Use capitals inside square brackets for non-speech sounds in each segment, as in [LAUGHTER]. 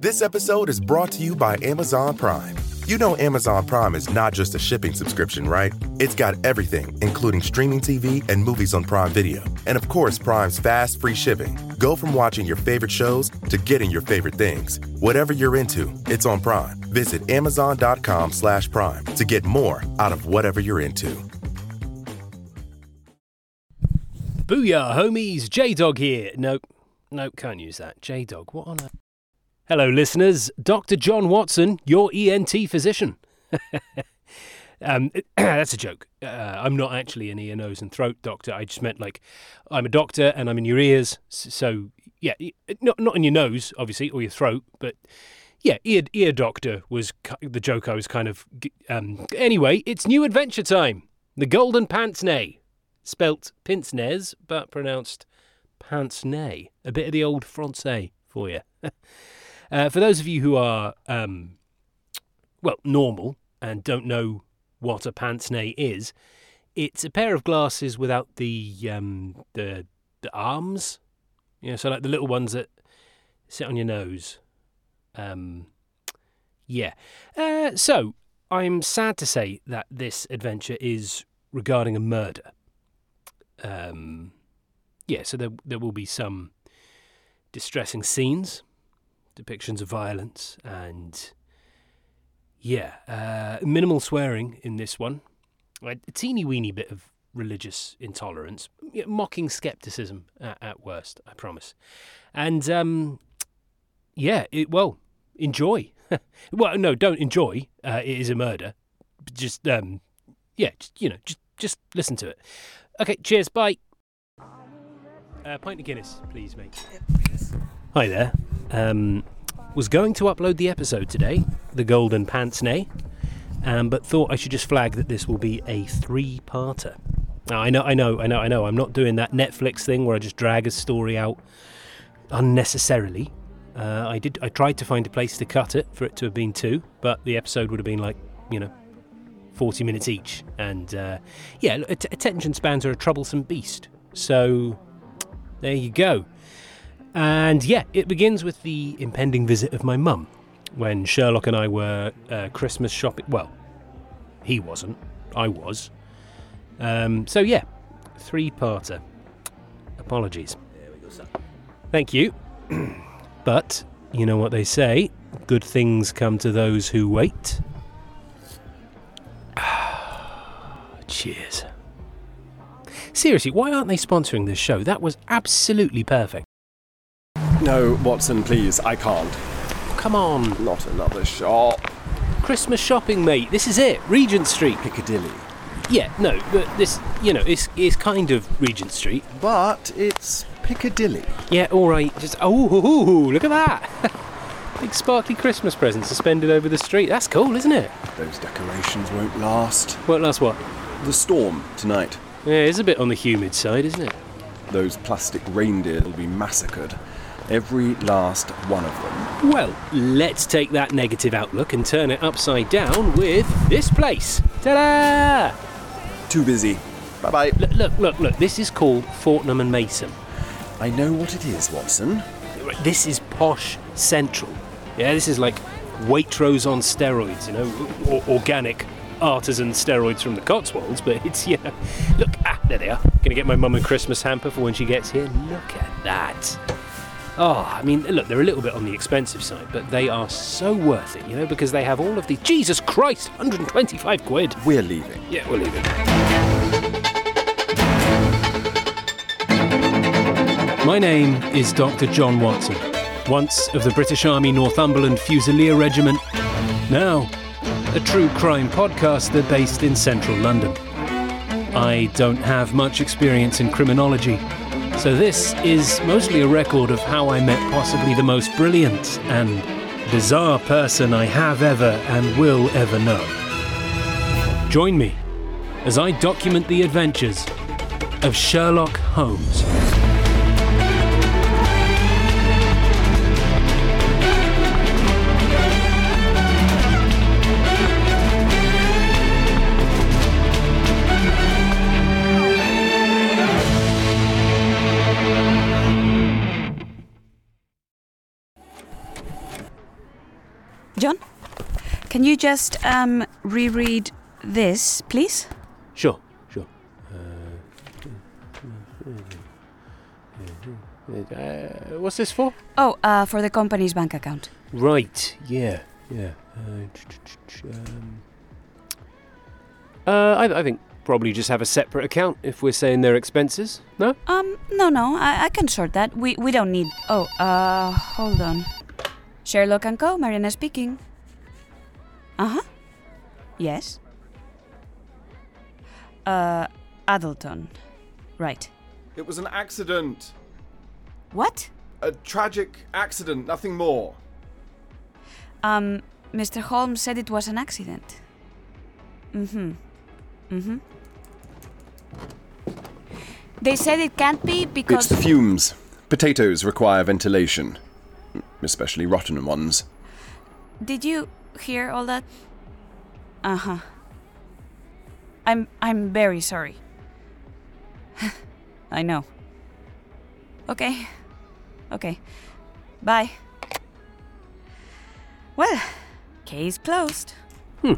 This episode is brought to you by Amazon Prime. You know Amazon Prime is not just a shipping subscription, right? It's got everything, including streaming TV and movies on Prime Video. And of course, Prime's fast, free shipping. Go from watching your favorite shows to getting your favorite things. Whatever you're into, it's on Prime. Visit amazon.com slash prime to get more out of whatever you're into. Booyah, homies! J Dog here. Nope, nope, can't use that. J Dog, what on earth? Hello, listeners. Dr. John Watson, your ENT physician. [LAUGHS] um, [CLEARS THROAT] that's a joke. Uh, I'm not actually an ear, nose, and throat doctor. I just meant like I'm a doctor and I'm in your ears. So yeah, not not in your nose, obviously, or your throat, but yeah, ear ear doctor was the joke I was kind of. Um, anyway, it's new adventure time. The Golden Nay, spelt pince nez, but pronounced nay. A bit of the old Francais for you. [LAUGHS] uh, for those of you who are, um, well, normal and don't know what a pince nez is, it's a pair of glasses without the um, the the arms. You know, so like the little ones that sit on your nose. Um, yeah. Uh, so I'm sad to say that this adventure is regarding a murder. Um, yeah, so there there will be some distressing scenes, depictions of violence, and yeah, uh, minimal swearing in this one. A teeny weeny bit of religious intolerance, mocking skepticism at, at worst. I promise. And um, yeah, it, well, enjoy. [LAUGHS] well, no, don't enjoy. Uh, it is a murder. Just um, yeah, just, you know, just just listen to it. Okay, cheers, bye. Uh, pint of Guinness, please, mate. Hi there. Um, was going to upload the episode today, the Golden Pants Nay, um, but thought I should just flag that this will be a three-parter. Now, I know, I know, I know, I know. I'm not doing that Netflix thing where I just drag a story out unnecessarily. Uh, I did. I tried to find a place to cut it for it to have been two, but the episode would have been like, you know, 40 minutes each. And uh, yeah, attention spans are a troublesome beast. So there you go. And yeah, it begins with the impending visit of my mum when Sherlock and I were uh, Christmas shopping. Well, he wasn't, I was. Um, so yeah, three parter. Apologies. Thank you. [CLEARS THROAT] but you know what they say good things come to those who wait. [SIGHS] Cheers. Seriously, why aren't they sponsoring this show? That was absolutely perfect. No, Watson, please, I can't. Come on, Not another shop. Christmas shopping, mate. This is it. Regent Street. Piccadilly. Yeah, no, but this, you know, it's it's kind of Regent Street. But it's Piccadilly. Yeah, all right. Just oh, hoo, hoo, hoo, look at that. [LAUGHS] Big sparkly Christmas present suspended over the street. That's cool, isn't it? Those decorations won't last. Won't last what. The storm tonight. Yeah, it's a bit on the humid side, isn't it? Those plastic reindeer will be massacred. Every last one of them. Well, let's take that negative outlook and turn it upside down with this place. Ta-da! Too busy. Bye bye. Look, look, look, look. This is called Fortnum and Mason. I know what it is, Watson. This is posh central. Yeah, this is like Waitrose on steroids, you know, or organic artisan steroids from the Cotswolds, but it's, you know, look, ah, there they are. Gonna get my mum a Christmas hamper for when she gets here. Look at that. Oh, I mean, look, they're a little bit on the expensive side, but they are so worth it, you know, because they have all of the. Jesus Christ, 125 quid. We're leaving. Yeah, we'll leave it. My name is Dr. John Watson, once of the British Army Northumberland Fusilier Regiment, now a true crime podcaster based in central London. I don't have much experience in criminology, so this is mostly a record of how I met possibly the most brilliant and bizarre person I have ever and will ever know. Join me as I document the adventures of Sherlock Holmes. Can you just um, reread this, please? Sure, sure. Uh, uh, what's this for? Oh, uh, for the company's bank account. Right, yeah, yeah. Uh, um, uh, I, I think probably just have a separate account if we're saying their expenses. No? Um, no, no, I, I can sort that. We we don't need. Oh, uh, hold on. Sherlock and Co. Mariana speaking. Uh huh. Yes. Uh, Addleton. Right. It was an accident. What? A tragic accident, nothing more. Um, Mr. Holmes said it was an accident. Mm hmm. Mm hmm. They said it can't be because. It's the fumes. Potatoes require ventilation, especially rotten ones. Did you hear all that? Uh huh. I'm I'm very sorry. [SIGHS] I know. Okay. Okay. Bye. Well, case closed. Hmm.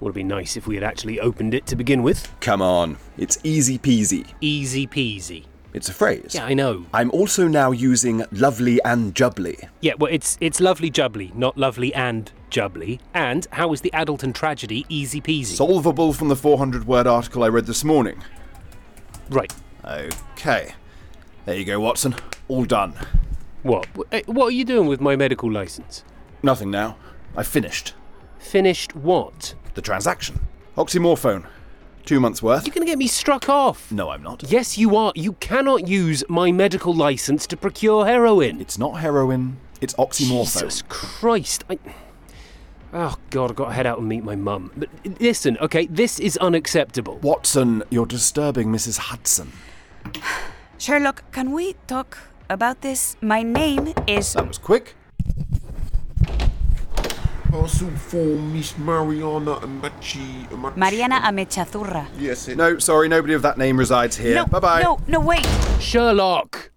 Would have been nice if we had actually opened it to begin with. Come on, it's easy peasy. Easy peasy. It's a phrase. Yeah, I know. I'm also now using lovely and jubbly. Yeah, well, it's it's lovely jubbly, not lovely and jubbly. And how was the Addleton tragedy easy peasy? Solvable from the 400 word article I read this morning. right. Okay. There you go, Watson. All done. What? Eh, What are you doing with my medical license? Nothing now. I finished. Finished what? The transaction. Oxymorphone. Two months worth. You're going to get me struck off. No, I'm not. Yes, you are. You cannot use my medical license to procure heroin. It's not heroin. It's oxymorphone. Jesus Christ. I... Oh, God, I've got to head out and meet my mum. But listen, okay, this is unacceptable. Watson, you're disturbing Mrs. Hudson. [SIGHS] Sherlock, can we talk about this? My name is. That was quick. Also for Miss Mariana Amachi. Amachi. Mariana Ametxazurra. Yes, it. No, sorry, nobody of that name resides here. No, bye bye. no, no, wait. Sherlock!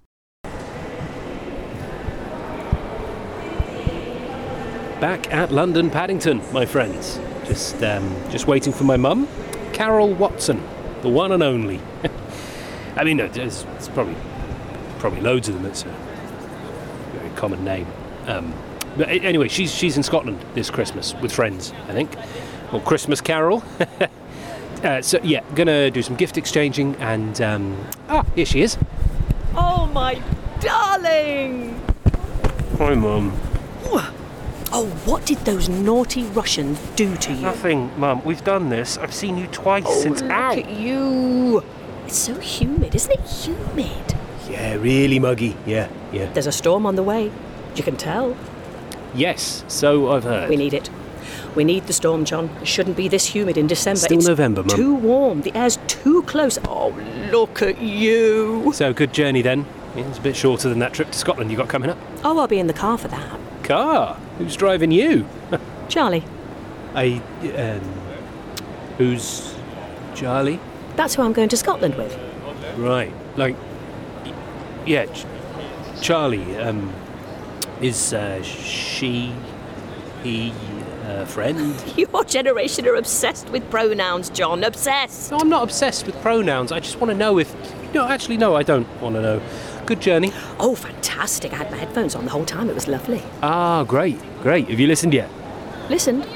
Back at London Paddington, my friends. Just, um, just waiting for my mum, Carol Watson, the one and only. [LAUGHS] I mean, no, there's, there's probably, probably loads of them. It's a very common name. Um, but anyway, she's she's in Scotland this Christmas with friends, I think, or Christmas Carol. [LAUGHS] uh, so yeah, gonna do some gift exchanging, and um, ah, here she is. Oh, my darling! Hi, mum. Oh, what did those naughty Russians do to you? Nothing, Mum. We've done this. I've seen you twice Oh, since. look Ow! at you! It's so humid, isn't it? Humid. Yeah, really muggy. Yeah, yeah. There's a storm on the way. You can tell. Yes, so I've heard. We need it. We need the storm, John. It shouldn't be this humid in December. Still it's November, Mum. Too warm. The air's too close. Oh, look at you. So good journey then. It's a bit shorter than that trip to Scotland you got coming up. Oh, I'll be in the car for that. Car? Who's driving you? [LAUGHS] Charlie. I. Um, who's Charlie? That's who I'm going to Scotland with. Right. Like. Yeah, Charlie. Um, is uh, she. he. a friend? [LAUGHS] Your generation are obsessed with pronouns, John. Obsessed. No, I'm not obsessed with pronouns. I just want to know if. No, actually, no, I don't want to know. Good journey. Oh, fantastic. I had my headphones on the whole time. It was lovely. Ah, great, great. Have you listened yet Listened.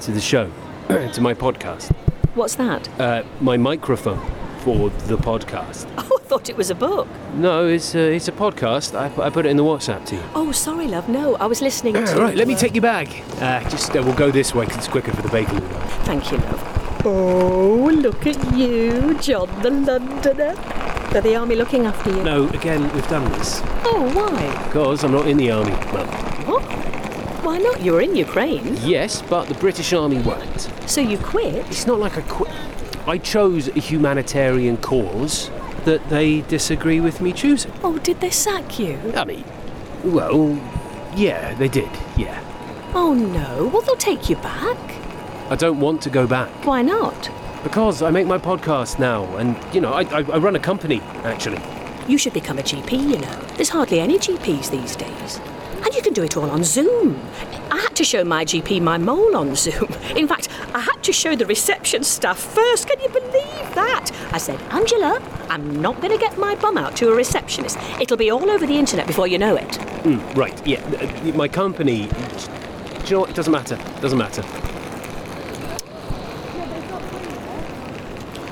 to the show, [CLEARS THROAT] to my podcast? What's that? Uh, my microphone for the podcast. [LAUGHS] Oh, thought it was a book. No, it's a, it's a podcast. I, I put it in the WhatsApp to you. Oh, sorry, love. No, I was listening to. right, let me uh, take you back. Uh, just uh, we'll go this way 'cause it's quicker for the bacon. Thank you, love. Oh, look at you, John the Londoner. Are the army looking after you? No, again, we've done this. Oh, why? Because I'm not in the army, Mum. What? Why not? You're in Ukraine. Yes, but the British Army won't. So you quit? It's not like I quit. I chose a humanitarian cause that they disagree with me choosing. Oh, did they sack you? I mean, well, yeah, they did, yeah. Oh, no. Well, they'll take you back. I don't want to go back Why not? because I make my podcast now, and you know, I, I, I run a company actually. You should become a GP, you know. There's hardly any GPs these days. And you can do it all on Zoom. I had to show my GP my mole on Zoom. [LAUGHS] In fact, I had to show the reception staff first. Can you believe that? I said, Angela, I'm not going to get my bum out to a receptionist. It'll be all over the internet before you know it. Mm, right, yeah, uh, my company. Do you know what? It doesn't matter. Doesn't matter.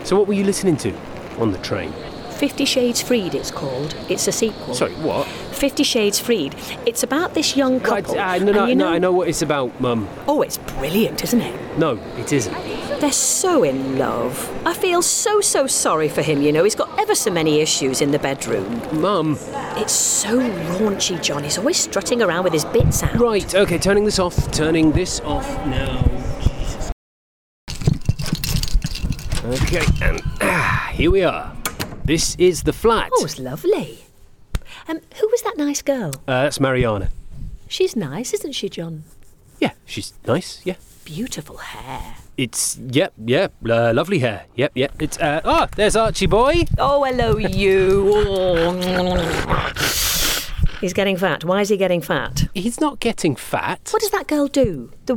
So, what were you listening to on the train? Fifty Shades Freed, it's called. It's a sequel. Sorry, what? Fifty Shades Freed. It's about this young couple. Right, uh, no, no, and you no, I know what it's about, Mum. Oh, it's brilliant, isn't it? No, it isn't. They're so in love. I feel so, so sorry for him, you know. He's got ever so many issues in the bedroom. Mum. It's so raunchy, John. He's always strutting around with his bits out. Right, okay, turning this off. Turning this off now. Okay, and ah, [CLEARS THROAT] here we are. This is the flat. Oh, it's lovely. Um, who was that nice girl? Uh, that's Mariana. She's nice, isn't she, John? Yeah, she's nice, yeah. Beautiful hair. It's, yep, yep, uh, lovely hair. Yep, yep. It's, uh, oh, there's Archie boy. Oh, hello, you. He's getting fat. Why is he getting fat? He's not getting fat. What does that girl do? The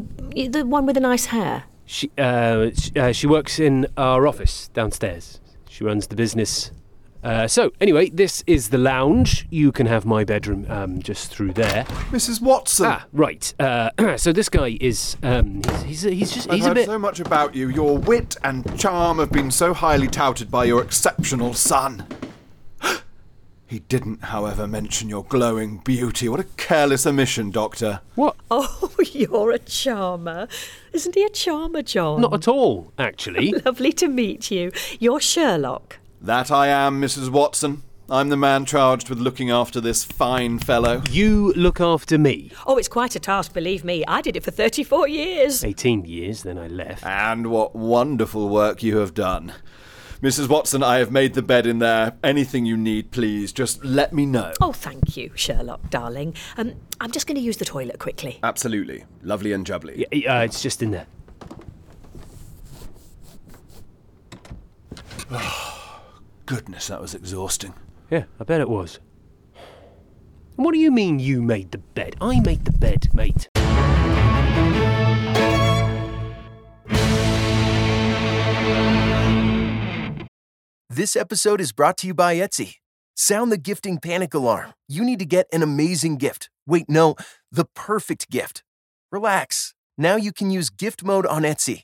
the one with the nice hair. She, uh, she, uh, she works in our office downstairs. She runs the business. Uh, so, anyway, this is the lounge. You can have my bedroom um, just through there. Mrs. Watson. Ah, right. Uh, [CLEARS THROAT] so this guy is um, he's, he's, he's just I've he's a heard bit. so much about you. Your wit and charm have been so highly touted by your exceptional son. [GASPS] He didn't, however, mention your glowing beauty. What a careless omission, Doctor. What? [LAUGHS] Oh, you're a charmer. Isn't he a charmer, John? Not at all, actually. [LAUGHS] Lovely to meet you. You're Sherlock. That I am, Mrs. Watson. I'm the man charged with looking after this fine fellow. You look after me. Oh, it's quite a task, believe me. I did it for 34 years. 18 years, then I left. And what wonderful work you have done. Mrs. Watson, I have made the bed in there. Anything you need, please, just let me know. Oh, thank you, Sherlock, darling. Um, I'm just going to use the toilet quickly. Absolutely. Lovely and jubbly. Yeah, uh, it's just in there. [SIGHS] [SIGHS] Goodness, that was exhausting. Yeah, I bet it was. And what do you mean you made the bed? I made the bed, mate. This episode is brought to you by Etsy. Sound the gifting panic alarm. You need to get an amazing gift. Wait, no, the perfect gift. Relax. Now you can use gift mode on Etsy.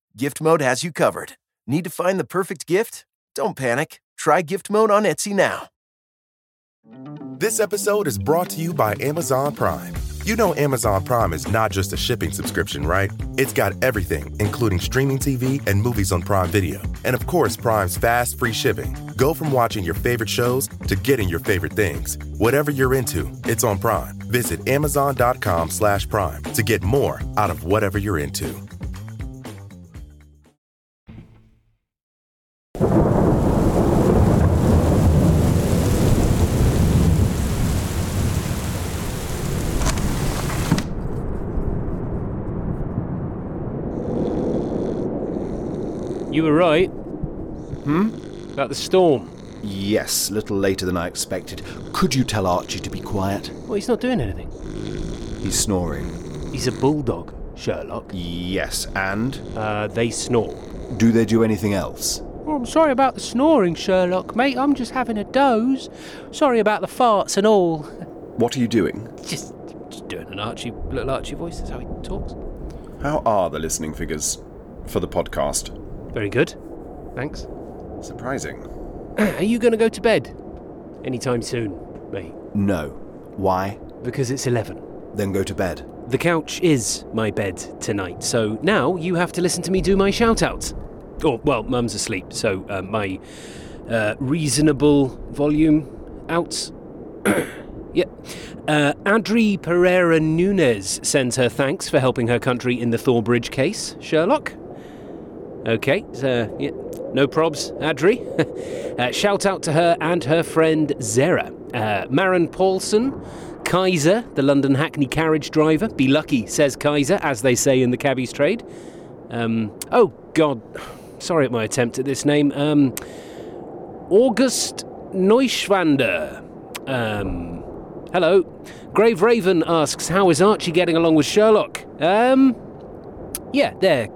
Gift Mode has you covered. Need to find the perfect gift? Don't panic. Try Gift Mode on Etsy now. This episode is brought to you by Amazon Prime. You know Amazon Prime is not just a shipping subscription, right? It's got everything, including streaming TV and movies on Prime Video. And of course, Prime's fast, free shipping. Go from watching your favorite shows to getting your favorite things. Whatever you're into, it's on Prime. Visit amazon.com slash prime to get more out of whatever you're into. You were right. Hmm? About the storm. Yes, a little later than I expected. Could you tell Archie to be quiet? Well, he's not doing anything. He's snoring. He's a bulldog, Sherlock. Yes, and? Uh, they snore. Do they do anything else? Oh, I'm sorry about the snoring, Sherlock, mate. I'm just having a doze. Sorry about the farts and all. What are you doing? Just, just doing an Archie, little Archie voice. That's how he talks. How are the listening figures for the podcast? Very good. Thanks. Surprising. [CLEARS THROAT] Are you going to go to bed anytime soon, mate? No. Why? Because it's 11. Then go to bed. The couch is my bed tonight, so now you have to listen to me do my shout outs. Oh, well, Mum's asleep, so uh, my uh, reasonable volume outs. [CLEARS THROAT] yeah. Uh, Adri Pereira Nunez sends her thanks for helping her country in the Thorbridge case, Sherlock. Okay, so, yeah, no probs, Adri. [LAUGHS] uh, shout out to her and her friend Zera. Uh, Marin Paulson, Kaiser, the London Hackney carriage driver. Be lucky, says Kaiser, as they say in the cabbies trade. Um, oh, God. [SIGHS] Sorry at my attempt at this name. Um, August Neuschwander. Um, hello. Grave Raven asks, How is Archie getting along with Sherlock? Um, yeah, they're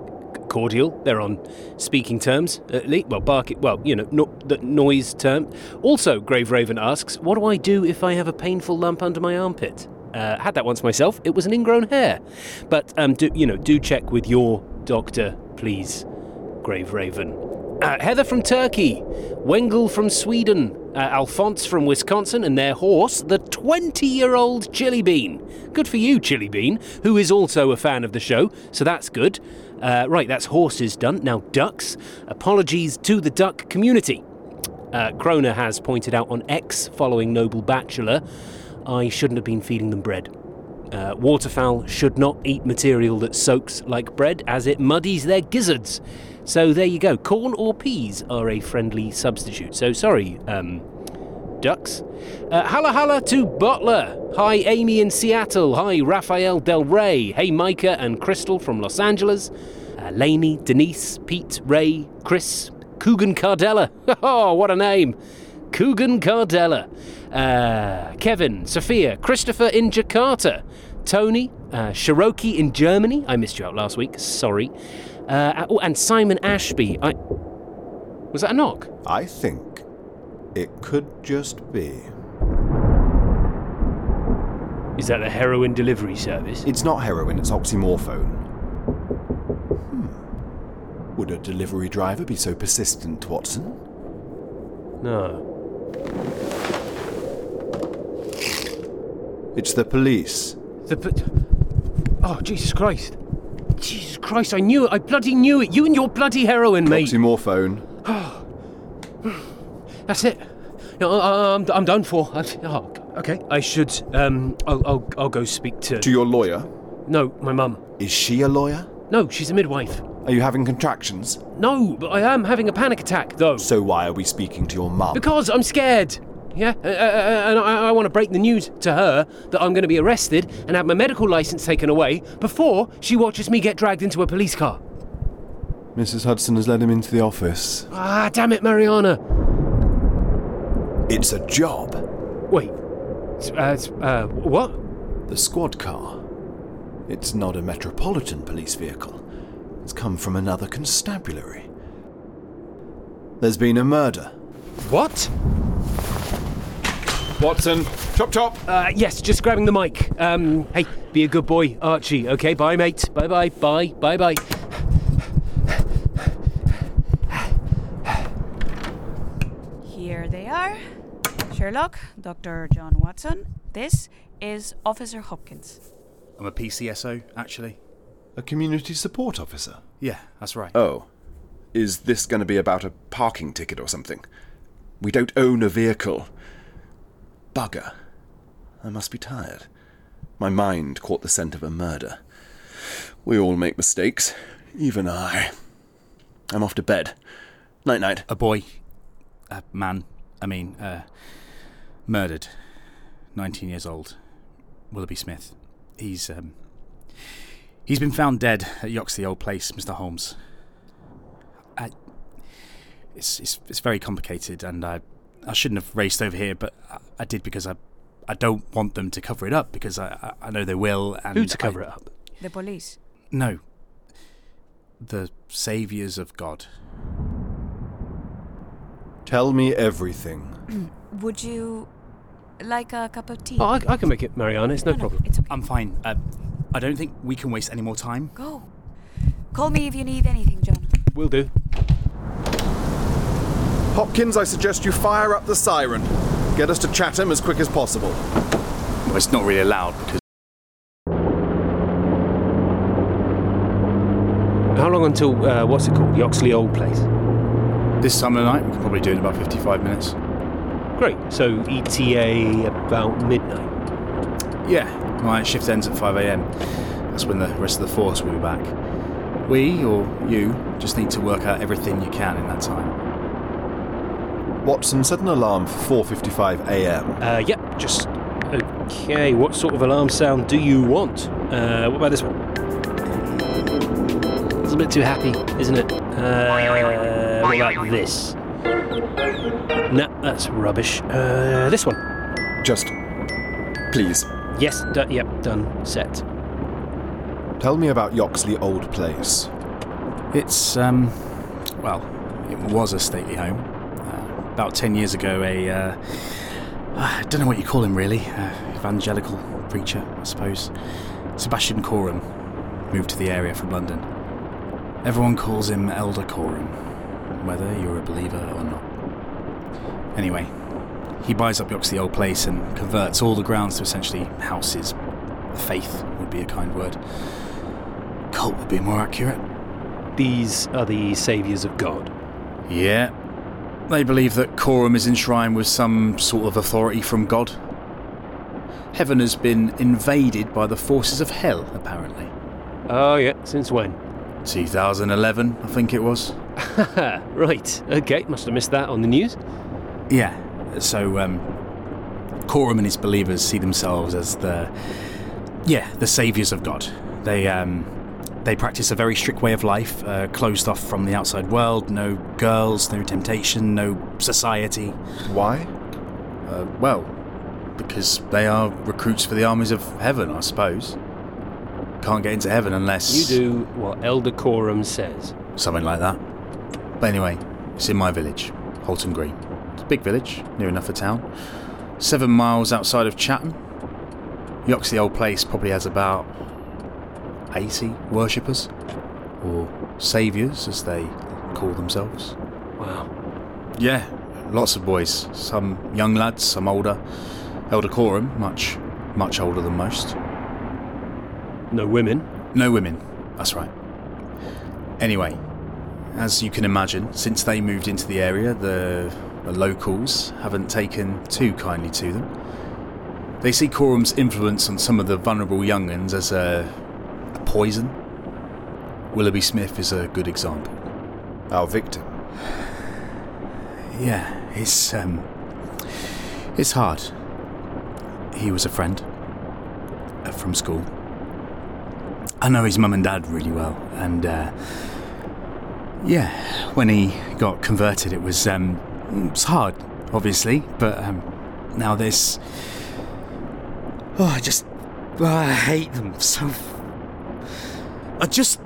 cordial. They're on speaking terms, at least. Well, barking. Well, you know, no, the noise term. Also, Grave Raven asks, "What do I do if I have a painful lump under my armpit?" Uh, had that once myself. It was an ingrown hair. But um, do you know? Do check with your doctor, please, Grave Raven. Uh, Heather from Turkey, Wengel from Sweden, uh, Alphonse from Wisconsin, and their horse, the 20 year old Chili Bean. Good for you, Chili Bean, who is also a fan of the show, so that's good. Uh, right, that's horses done. Now, ducks. Apologies to the duck community. Uh, Kroner has pointed out on X following Noble Bachelor, I shouldn't have been feeding them bread. Uh, waterfowl should not eat material that soaks like bread as it muddies their gizzards. So there you go. Corn or peas are a friendly substitute. So sorry, um, ducks. Uh, halla halla to Butler. Hi, Amy in Seattle. Hi, Rafael Del Rey. Hey, Micah and Crystal from Los Angeles. Uh, Lainey, Denise, Pete, Ray, Chris, Coogan Cardella. [LAUGHS] Oh, what a name! Coogan Cardella. Uh, Kevin, Sophia, Christopher in Jakarta. Tony, uh, Cherokee in Germany. I missed you out last week. Sorry. Uh, oh, and Simon Ashby. I was that a knock? I think it could just be. Is that the heroin delivery service? It's not heroin, it's oxymorphone. Hmm. Would a delivery driver be so persistent, Watson? No. It's the police. The p- Oh, Jesus Christ. Jesus Christ, I knew it. I bloody knew it. You and your bloody heroin, mate. Oxymorphone. [SIGHS] That's it. No, I- I'm, I'm done for. I, oh, okay. I should. Um, I'll, I'll, I'll go speak to. To your lawyer? No, my mum. Is she a lawyer? No, she's a midwife. Are you having contractions? No, but I am having a panic attack, though. So why are we speaking to your mum? Because I'm scared. Yeah, uh, uh, uh, and I, I want to break the news to her that I'm going to be arrested and have my medical license taken away before she watches me get dragged into a police car. Mrs. Hudson has led him into the office. Ah, damn it, Mariana. It's a job. Wait. s- Uh, s- uh, what? The squad car. It's not a metropolitan police vehicle. It's come from another constabulary. There's been a murder. What? Watson, chop chop. Uh, yes, just grabbing the mic. Um, hey, be a good boy, Archie. Okay, bye, mate. Bye, bye, bye, bye, bye. Here they are. Sherlock, Dr. John Watson. This is Officer Hopkins. I'm a PCSO, actually. A community support officer? Yeah, that's right. Oh. Is this going to be about a parking ticket or something? We don't own a vehicle. Bugger. I must be tired. My mind caught the scent of a murder. We all make mistakes, even I. I'm off to bed. Night night. A boy, a man, I mean, uh, murdered. 19 years old. Willoughby Smith. He's, um, he's been found dead at Yoxley Old Place, Mr. Holmes. Uh, it's, it's it's very complicated, and I I shouldn't have raced over here, but I, I did because I I don't want them to cover it up because I I, I know they will. And Who to cover I- it up? The police. No. The saviors of God. Tell me everything. [CLEARS THROAT] Would you like a cup of tea? Oh, I, I can make it, Mariana. It's no, problem. I'm fine. Uh, I don't think we can waste any more time. Go. Call me if you need anything, John. Will do. Hopkins, I suggest you fire up the siren. Get us to Chatham as quick as possible. Well, it's not really allowed because How long until, uh, what's it called? The Oxley Old Place? this time of night we can probably do it in about 55 minutes. Great. So ETA about midnight. Yeah, my shift ends at 5 a.m. That's when the rest of the force will be back. We, or you, just need to work out everything you can in that time. Watson, set an alarm for 4:55 a.m. Uh, yep, just. Okay, what sort of alarm sound do you want? Uh, what about this one? It's a bit too happy, isn't it? Uh, what about this? Nah, that's rubbish. Uh, this one. Just, please, Yes, d- yep, done, set. tell me about Yoxley Old Place. It's, um, well, it was a stately home. Uh, about 10 years ago, a, uh, I don't know what you call him really, uh, evangelical preacher, I suppose. Sebastian Coram moved to the area from London. Everyone calls him Elder Coram, whether you're a believer or not. Anyway, he buys up Yoxley Old Place and converts all the grounds to essentially houses. Faith would be a kind word. Cult would be more accurate. These are the saviours of God. Yeah. They believe that Coram is enshrined with some sort of authority from God. Heaven has been invaded by the forces of hell, apparently. Oh, yeah, since when? 2011, I think it was. [LAUGHS] right, okay, must have missed that on the news. Yeah, so um, Coram and his believers see themselves as the, yeah, the saviors of God. They um, they practice a very strict way of life, uh, closed off from the outside world. No girls, no temptation, no society. Why? Uh, well, because they are recruits for the armies of heaven, I suppose. Can't get into heaven unless You do what Elder Coram says. something like that. But anyway, it's in my village, Holton Green. Big village, near enough a town. Seven miles outside of Chatham. Yoxley Old Place probably has about 80 worshippers, or saviours as they call themselves. Wow. Yeah, lots of boys. Some young lads, some older. Elder Coram, much, much older than most. No women. No women, that's right. Anyway, as you can imagine, since they moved into the area, the, the locals haven't taken too kindly to them. They see Coram's influence on some of the vulnerable young'uns as a, a poison. Willoughby Smith is a good example. Our victim. Yeah, it's um, it's hard. He was a friend uh, from school. I know his mum and dad really well, and uh, yeah, when he got converted, it was um, it was hard, obviously, but um, now this. Oh, I just oh, I hate them so. I just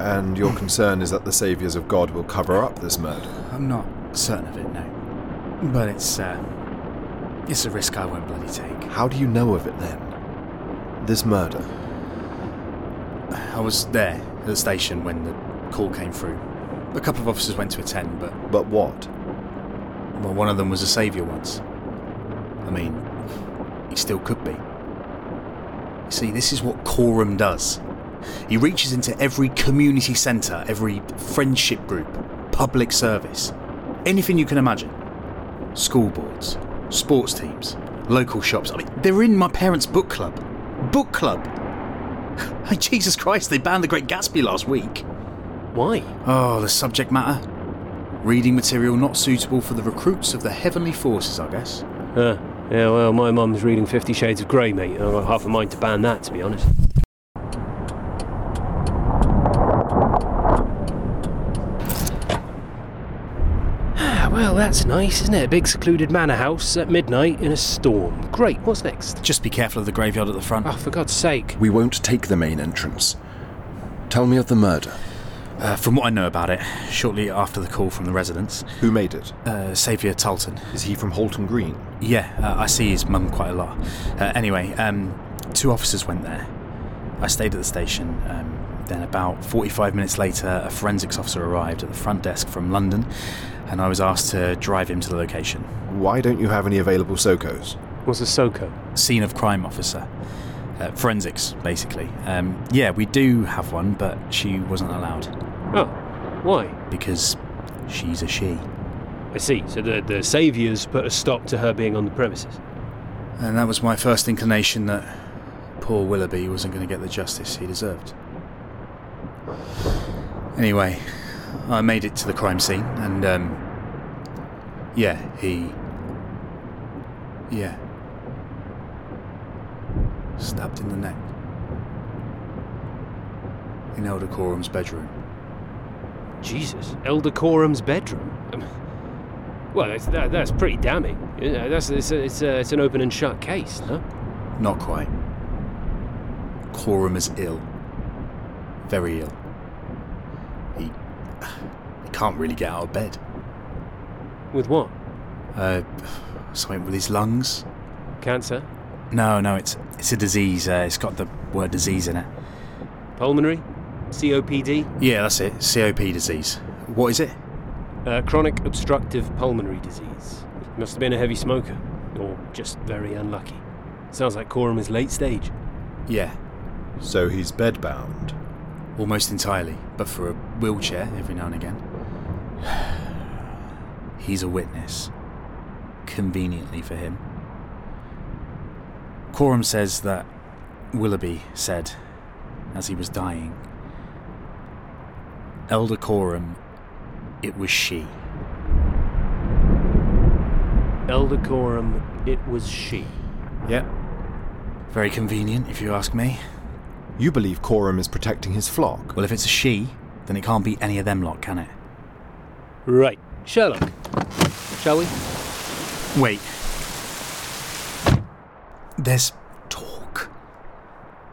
And your concern is that the saviors of God will cover up this murder. I'm not certain of it, no. But it's uh, it's a risk I won't bloody take. How do you know of it then? This murder. I was there at the station when the call came through. A couple of officers went to attend, but But what? well, one of them was a saviour once. I mean, he still could be. You see, this is what Coram does. He reaches into every community centre, every friendship group, public service, anything you can imagine. School boards, sports teams, local shops. I mean, they're in my parents' book club. Book club! [LAUGHS] Hey, Jesus Christ, they banned The Great Gatsby last week. Why? Oh, the subject matter. Reading material not suitable for the recruits of the heavenly forces, I guess. Uh, yeah, well, my mum's reading Fifty Shades of Grey, mate, I've got half a mind to ban that, to be honest. [SIGHS] well, that's nice, isn't it? A big secluded manor house at midnight in a storm. Great, what's next? Just be careful of the graveyard at the front. Oh, for God's sake. We won't take the main entrance. Tell me of the murder. Uh, from what I know about it, shortly after the call from the residents. Who made it? Uh, Saviour Tulton. Is he from Halton Green? Yeah, uh, I see his mum quite a lot. Uh, anyway, um, two officers went there. I stayed at the station. Um, then, about 45 minutes later, a forensics officer arrived at the front desk from London, and I was asked to drive him to the location. Why don't you have any available SOCOs? What's a SOCO? Scene of crime officer. Uh, forensics, basically. Um, yeah, we do have one, but she wasn't allowed. Oh, why? Because she's a she. I see. So the, the saviours put a stop to her being on the premises. And that was my first inclination that poor Willoughby wasn't going to get the justice he deserved. Anyway, I made it to the crime scene, and, um. Yeah, he. Yeah. Stabbed in the neck. In Elder Coram's bedroom. Jesus, Elder Coram's bedroom? Well, that's, that, that's pretty damning. You know, that's, it's, it's, it's an open and shut case, no? Not quite. Coram is ill. Very ill. He. he can't really get out of bed. With what? Uh, something with his lungs. Cancer? No, no, it's it's a disease. Uh, it's got the word disease in it. Pulmonary? COPD? Yeah, that's it. COP disease. What is it? Uh, chronic obstructive pulmonary disease. Must have been a heavy smoker, or just very unlucky. Sounds like Coram is late stage. Yeah. So he's bedbound? Almost entirely, but for a wheelchair every now and again. [SIGHS] He's a witness. Conveniently for him. Coram says that Willoughby said, as he was dying, Elder Coram, it was she. Elder Coram, it was she. Yep. Very convenient, if you ask me. You believe Coram is protecting his flock? Well, if it's a she, then it can't be any of them lot, can it? Right. Sherlock, shall we? Wait. There's talk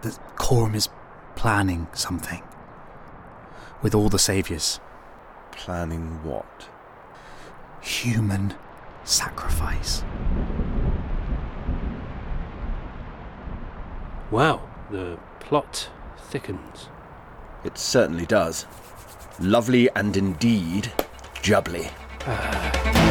that Coram is planning something with all the saviors. Planning what? Human sacrifice. Wow, the plot thickens. It certainly does. Lovely and indeed jubbly. Ah.